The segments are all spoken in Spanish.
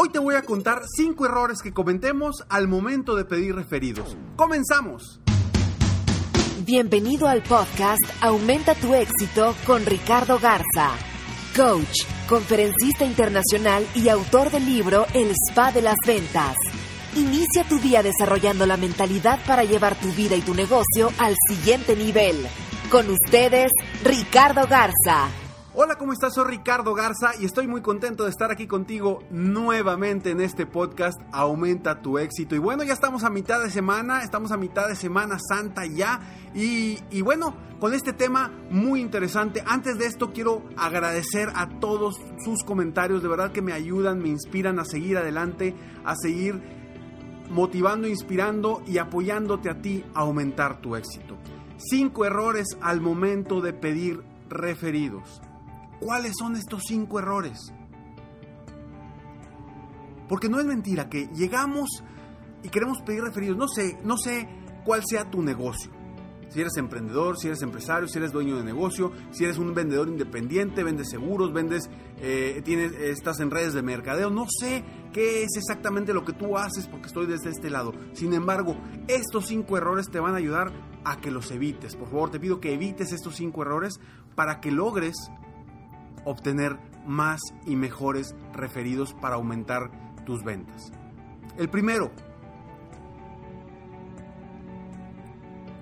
Hoy te voy a contar 5 errores que cometemos al momento de pedir referidos. ¡Comenzamos! Bienvenido al podcast Aumenta tu éxito con Ricardo Garza, coach, conferencista internacional y autor del libro El Spa de las Ventas. Inicia tu día desarrollando la mentalidad para llevar tu vida y tu negocio al siguiente nivel. Con ustedes, Ricardo Garza. Hola, ¿cómo estás? Soy Ricardo Garza y estoy muy contento de estar aquí contigo nuevamente en este podcast Aumenta tu éxito. Y bueno, ya estamos a mitad de semana, estamos a mitad de Semana Santa ya. Y, y bueno, con este tema muy interesante. Antes de esto quiero agradecer a todos sus comentarios, de verdad que me ayudan, me inspiran a seguir adelante, a seguir motivando, inspirando y apoyándote a ti a aumentar tu éxito. Cinco errores al momento de pedir referidos. ¿Cuáles son estos cinco errores? Porque no es mentira que llegamos y queremos pedir referidos. No sé, no sé cuál sea tu negocio. Si eres emprendedor, si eres empresario, si eres dueño de negocio, si eres un vendedor independiente, vendes seguros, vendes, eh, tienes, estás en redes de mercadeo. No sé qué es exactamente lo que tú haces porque estoy desde este lado. Sin embargo, estos cinco errores te van a ayudar a que los evites. Por favor, te pido que evites estos cinco errores para que logres obtener más y mejores referidos para aumentar tus ventas. El primero,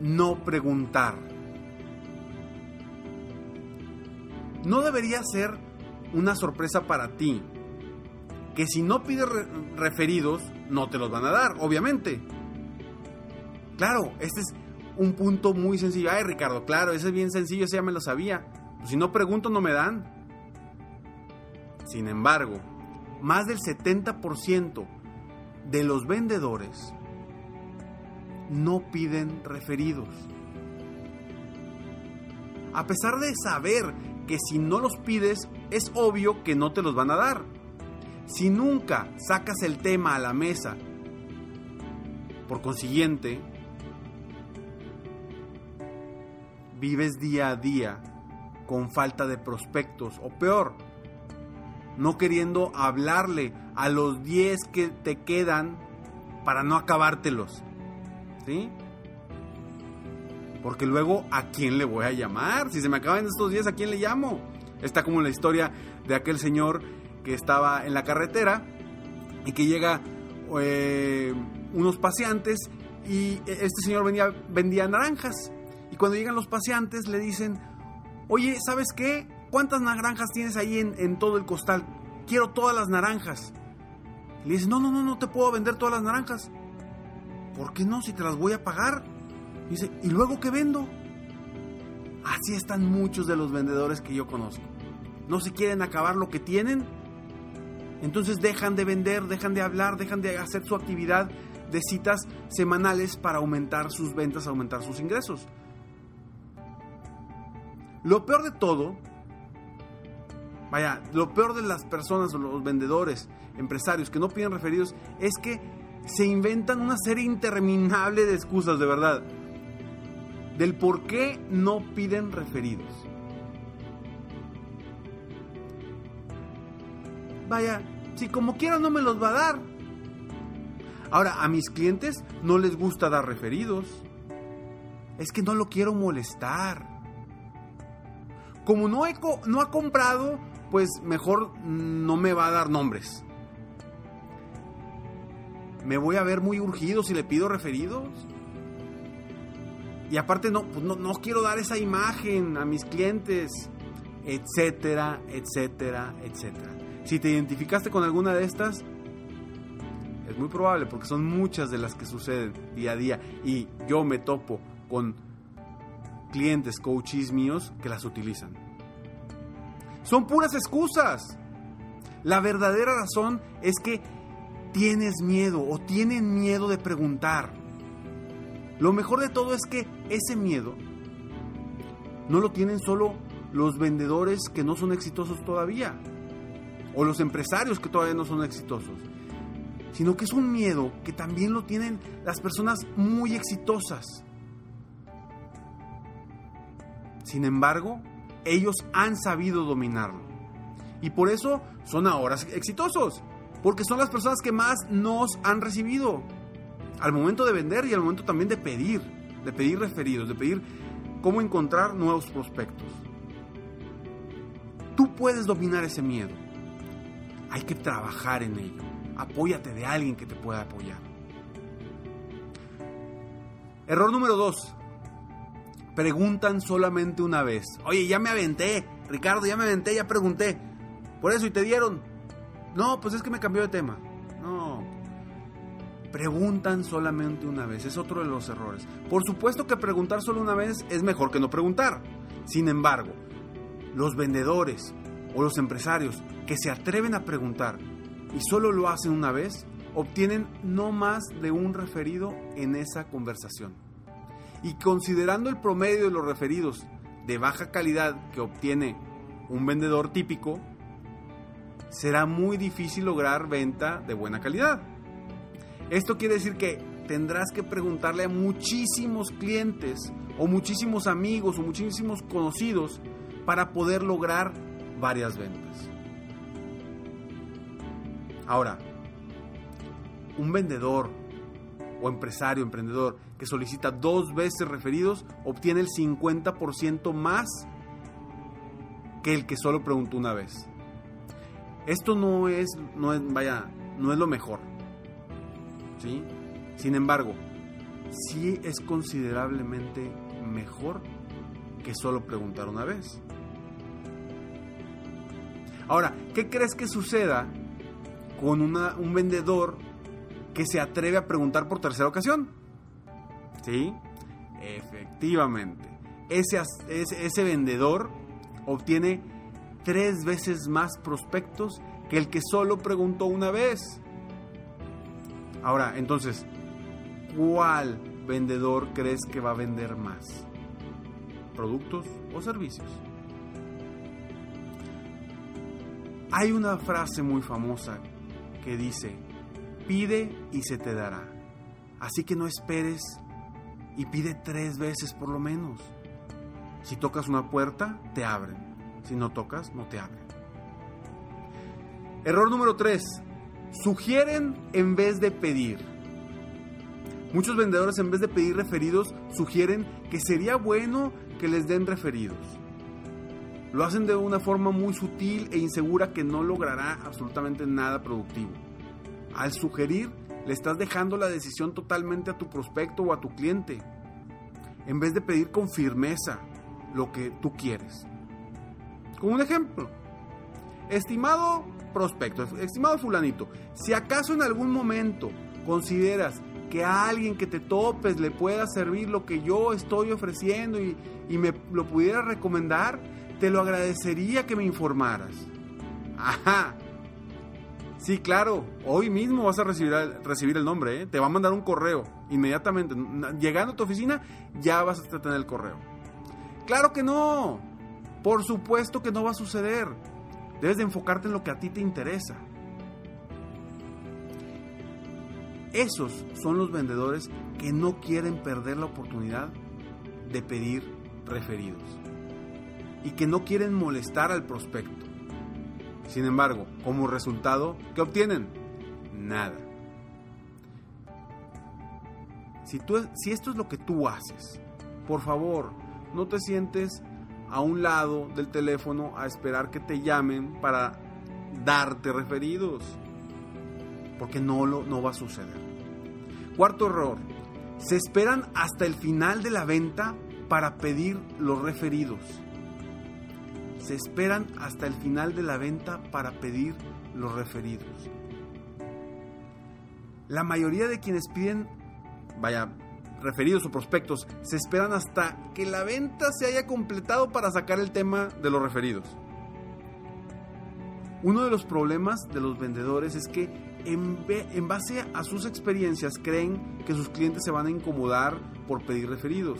no preguntar. No debería ser una sorpresa para ti que si no pides referidos no te los van a dar, obviamente. Claro, este es un punto muy sencillo. Ay, Ricardo, claro, ese es bien sencillo, ese ya me lo sabía. Pues si no pregunto no me dan. Sin embargo, más del 70% de los vendedores no piden referidos. A pesar de saber que si no los pides, es obvio que no te los van a dar. Si nunca sacas el tema a la mesa, por consiguiente, vives día a día con falta de prospectos o peor, no queriendo hablarle a los 10 que te quedan para no acabártelos. ¿Sí? Porque luego, ¿a quién le voy a llamar? Si se me acaban estos días, ¿a quién le llamo? Está como la historia de aquel señor que estaba en la carretera y que llega eh, unos paseantes y este señor venía, vendía naranjas. Y cuando llegan los paseantes le dicen, oye, ¿sabes qué? ¿Cuántas naranjas tienes ahí en, en todo el costal? Quiero todas las naranjas. Le dice, no, no, no, no te puedo vender todas las naranjas. ¿Por qué no? Si te las voy a pagar. Dice, ¿y luego qué vendo? Así están muchos de los vendedores que yo conozco. No se quieren acabar lo que tienen. Entonces dejan de vender, dejan de hablar, dejan de hacer su actividad de citas semanales para aumentar sus ventas, aumentar sus ingresos. Lo peor de todo, vaya, lo peor de las personas los vendedores, empresarios que no piden referidos es que se inventan una serie interminable de excusas, de verdad, del por qué no piden referidos. Vaya, si como quiera no me los va a dar. Ahora, a mis clientes no les gusta dar referidos. Es que no lo quiero molestar. Como no, he no ha comprado, pues mejor no me va a dar nombres. me voy a ver muy urgido si le pido referidos. Y aparte no, pues no, no quiero dar esa imagen a mis clientes, etcétera, etcétera, etcétera. Si te identificaste con alguna de estas, es muy probable porque son muchas de las que suceden día a día y yo me topo con clientes, coaches míos que las utilizan. Son puras excusas. La verdadera razón es que tienes miedo o tienen miedo de preguntar. Lo mejor de todo es que ese miedo no lo tienen solo los vendedores que no son exitosos todavía o los empresarios que todavía no son exitosos, sino que es un miedo que también lo tienen las personas muy exitosas. Sin embargo, ellos han sabido dominarlo. Y por eso son ahora exitosos. Porque son las personas que más nos han recibido. Al momento de vender y al momento también de pedir. De pedir referidos, de pedir cómo encontrar nuevos prospectos. Tú puedes dominar ese miedo. Hay que trabajar en ello. Apóyate de alguien que te pueda apoyar. Error número dos. Preguntan solamente una vez. Oye, ya me aventé. Ricardo, ya me aventé, ya pregunté. Por eso, ¿y te dieron? No, pues es que me cambió de tema. No. Preguntan solamente una vez. Es otro de los errores. Por supuesto que preguntar solo una vez es mejor que no preguntar. Sin embargo, los vendedores o los empresarios que se atreven a preguntar y solo lo hacen una vez, obtienen no más de un referido en esa conversación. Y considerando el promedio de los referidos de baja calidad que obtiene un vendedor típico, será muy difícil lograr venta de buena calidad. Esto quiere decir que tendrás que preguntarle a muchísimos clientes o muchísimos amigos o muchísimos conocidos para poder lograr varias ventas. Ahora, un vendedor o empresario, emprendedor que solicita dos veces referidos obtiene el 50% más que el que solo preguntó una vez. Esto no es, no es, vaya, no es lo mejor. ¿Sí? Sin embargo, sí es considerablemente mejor que solo preguntar una vez. Ahora, ¿qué crees que suceda con un vendedor que se atreve a preguntar por tercera ocasión? ¿Sí? Efectivamente. Ese, ese, vendedor obtiene tres veces más prospectos que el que solo preguntó una vez. Ahora, entonces, ¿cuál vendedor crees que va a vender más? ¿Productos o servicios? Hay una frase muy famosa que dice, pide y se te dará. Así que no esperes y pide tres veces por lo menos. Si tocas una puerta, te abren. Si no tocas, no te abren. Error número 3. Sugieren en vez de pedir. Muchos vendedores en vez de pedir referidos sugieren que sería bueno que les den referidos. Lo hacen de una forma muy sutil e insegura que no logrará absolutamente nada productivo. Al sugerir, le estás dejando la decisión totalmente a tu prospecto o a tu cliente, en vez de pedir con firmeza lo que tú quieres. Como un ejemplo, estimado prospecto, estimado fulanito, si acaso en algún momento consideras que a alguien que te topes le pueda servir lo que yo estoy ofreciendo y, me lo pudiera recomendar, te lo agradecería que me informaras. Ajá. Sí, claro, hoy mismo vas a recibir, recibir el nombre, ¿eh? te va a mandar un correo inmediatamente. Llegando a tu oficina, ya vas a tener el correo. Claro que no. Por supuesto que no va a suceder. Debes de enfocarte en lo que a ti te interesa. Esos son los vendedores que no quieren perder la oportunidad de pedir referidos y que no quieren molestar al prospecto. Sin embargo, como resultado, ¿qué obtienen? Nada. Si, tú, si esto es lo que tú haces, por favor, no te sientes a un lado del teléfono a esperar que te llamen para darte referidos. Porque no, lo, no va a suceder. Cuarto error, se esperan hasta el final de la venta para pedir los referidos. Se esperan hasta el final de la venta para pedir los referidos. La mayoría de quienes piden, vaya, referidos o prospectos, se esperan hasta que la venta se haya completado para sacar el tema de los referidos. Uno de los problemas de los vendedores es que en, base a sus experiencias creen que sus clientes se van a incomodar por pedir referidos.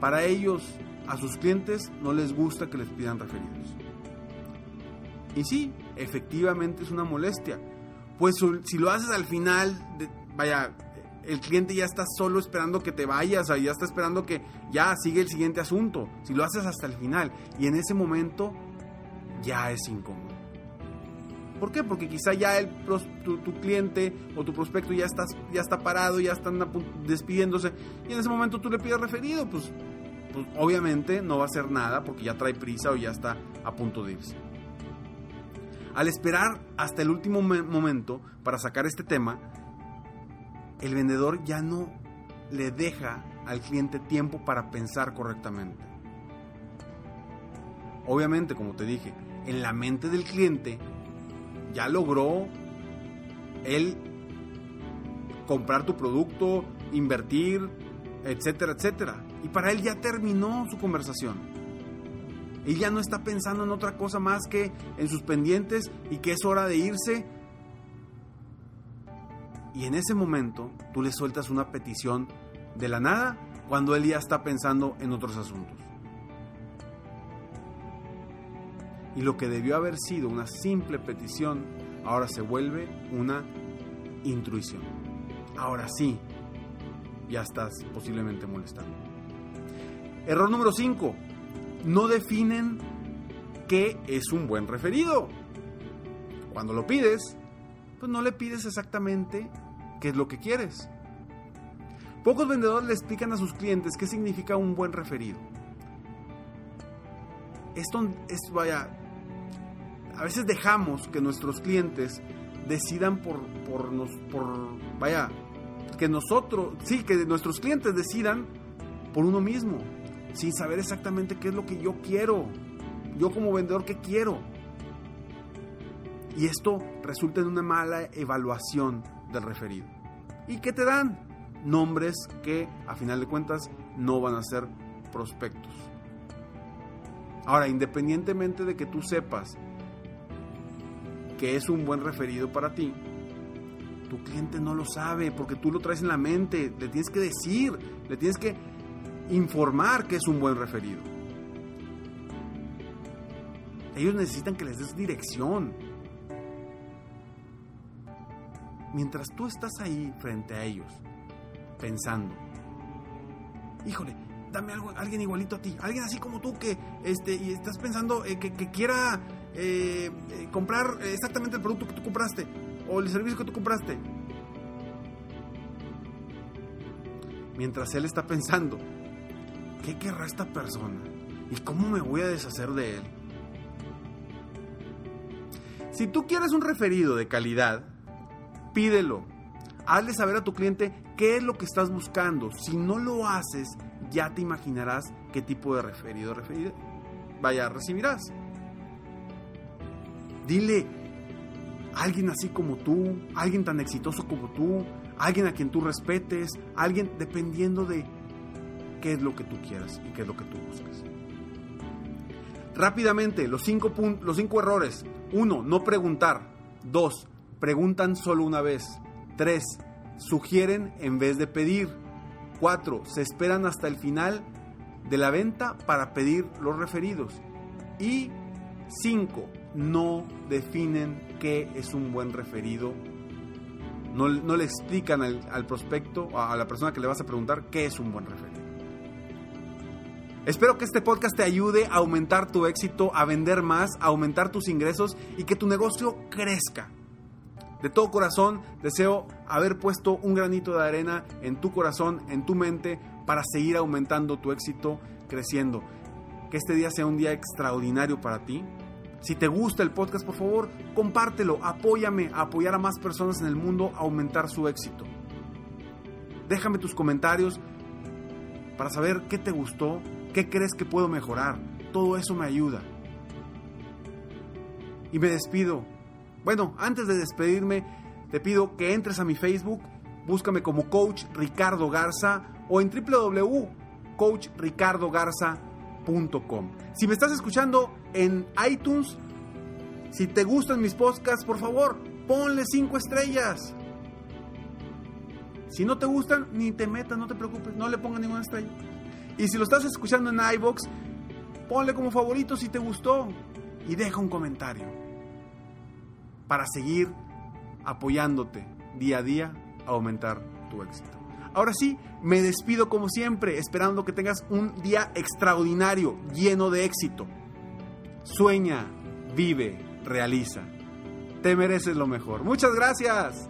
Para ellos, a sus clientes no les gusta que les pidan referidos. Y sí, efectivamente es una molestia. Pues si lo haces al final, vaya, el cliente ya está solo esperando que te vayas, o ya está esperando que ya sigue el siguiente asunto. Si lo haces hasta el final y en ese momento ya es incómodo. ¿Por qué? Porque quizá ya el, tu, cliente o tu prospecto ya, estás, ya está parado, ya están despidiéndose y en ese momento tú le pides referido, pues, pues obviamente no va a hacer nada porque ya trae prisa o ya está a punto de irse. Al esperar hasta el último momento para sacar este tema, el vendedor ya no le deja al cliente tiempo para pensar correctamente. Obviamente, como te dije, en la mente del cliente ya logró él comprar tu producto, invertir, etcétera, etcétera. Y para él ya terminó su conversación. Él ya no está pensando en otra cosa más que en sus pendientes y que es hora de irse. Y en ese momento tú le sueltas una petición de la nada cuando él ya está pensando en otros asuntos. y lo que debió haber sido una simple petición ahora se vuelve una intrusión. Ahora sí, ya estás posiblemente molestando. Error número 5. No definen qué es un buen referido. Cuando lo pides, pues no le pides exactamente qué es lo que quieres. Pocos vendedores le explican a sus clientes qué significa un buen referido. Esto es, vaya, a veces dejamos que nuestros clientes decidan por, por, nos, por, vaya, que nosotros, sí, que nuestros clientes decidan por uno mismo, sin saber exactamente qué es lo que yo quiero, yo como vendedor qué quiero. Y esto resulta en una mala evaluación del referido. ¿Y qué te dan? Nombres que a final de cuentas no van a ser prospectos. Ahora, independientemente de que tú sepas que es un buen referido para ti, tu cliente no lo sabe porque tú lo traes en la mente, le tienes que decir, le tienes que informar que es un buen referido. Ellos necesitan que les des dirección. Mientras tú estás ahí frente a ellos, pensando, híjole, dame algo, alguien igualito a ti, alguien así como tú que, este, y estás pensando eh, que, quiera eh, eh, comprar exactamente el producto que tú compraste o el servicio que tú compraste. Mientras él está pensando, ¿qué querrá esta persona? ¿Y cómo me voy a deshacer de él? Si tú quieres un referido de calidad, pídelo. Hazle saber a tu cliente qué es lo que estás buscando. Si no lo haces, ya te imaginarás qué tipo de referido, referido vaya, recibirás. Dile, alguien así como tú, alguien tan exitoso como tú, alguien a quien tú respetes, alguien dependiendo de qué es lo que tú quieras y qué es lo que tú buscas. Rápidamente, los cinco, los cinco errores. Uno, no preguntar. Dos, preguntan solo una vez. Tres, sugieren en vez de pedir. 4. Se esperan hasta el final de la venta para pedir los referidos. Y 5. No definen qué es un buen referido. No, le explican al, al prospecto, a la persona que le vas a preguntar, qué es un buen referido. Espero que este podcast te ayude a aumentar tu éxito, a vender más, a aumentar tus ingresos y que tu negocio crezca. De todo corazón deseo haber puesto un granito de arena en tu corazón, en tu mente, para seguir aumentando tu éxito, creciendo. Que este día sea un día extraordinario para ti. Si te gusta el podcast, por favor, compártelo, apóyame a apoyar a más personas en el mundo a aumentar su éxito. Déjame tus comentarios para saber qué te gustó, qué crees que puedo mejorar. Todo eso me ayuda. Y me despido. Bueno, antes de despedirme, te pido que entres a mi Facebook, búscame como Coach Ricardo Garza o en www.coachricardogarza.com. Si me estás escuchando en iTunes, si te gustan mis podcasts, por favor, ponle 5 estrellas. Si no te gustan, ni te metas, no te preocupes, no le pongas ninguna estrella. Y si lo estás escuchando en iBox, ponle como favorito si te gustó y deja un comentario para seguir apoyándote día a día a aumentar tu éxito. Ahora sí, me despido como siempre, esperando que tengas un día extraordinario, lleno de éxito. Sueña, vive, realiza. Te mereces lo mejor. Muchas gracias.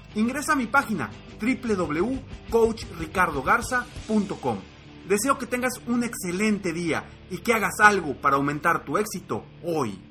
ingresa a mi página www.coachricardogarza.com. Deseo que tengas un excelente día y que hagas algo para aumentar tu éxito hoy.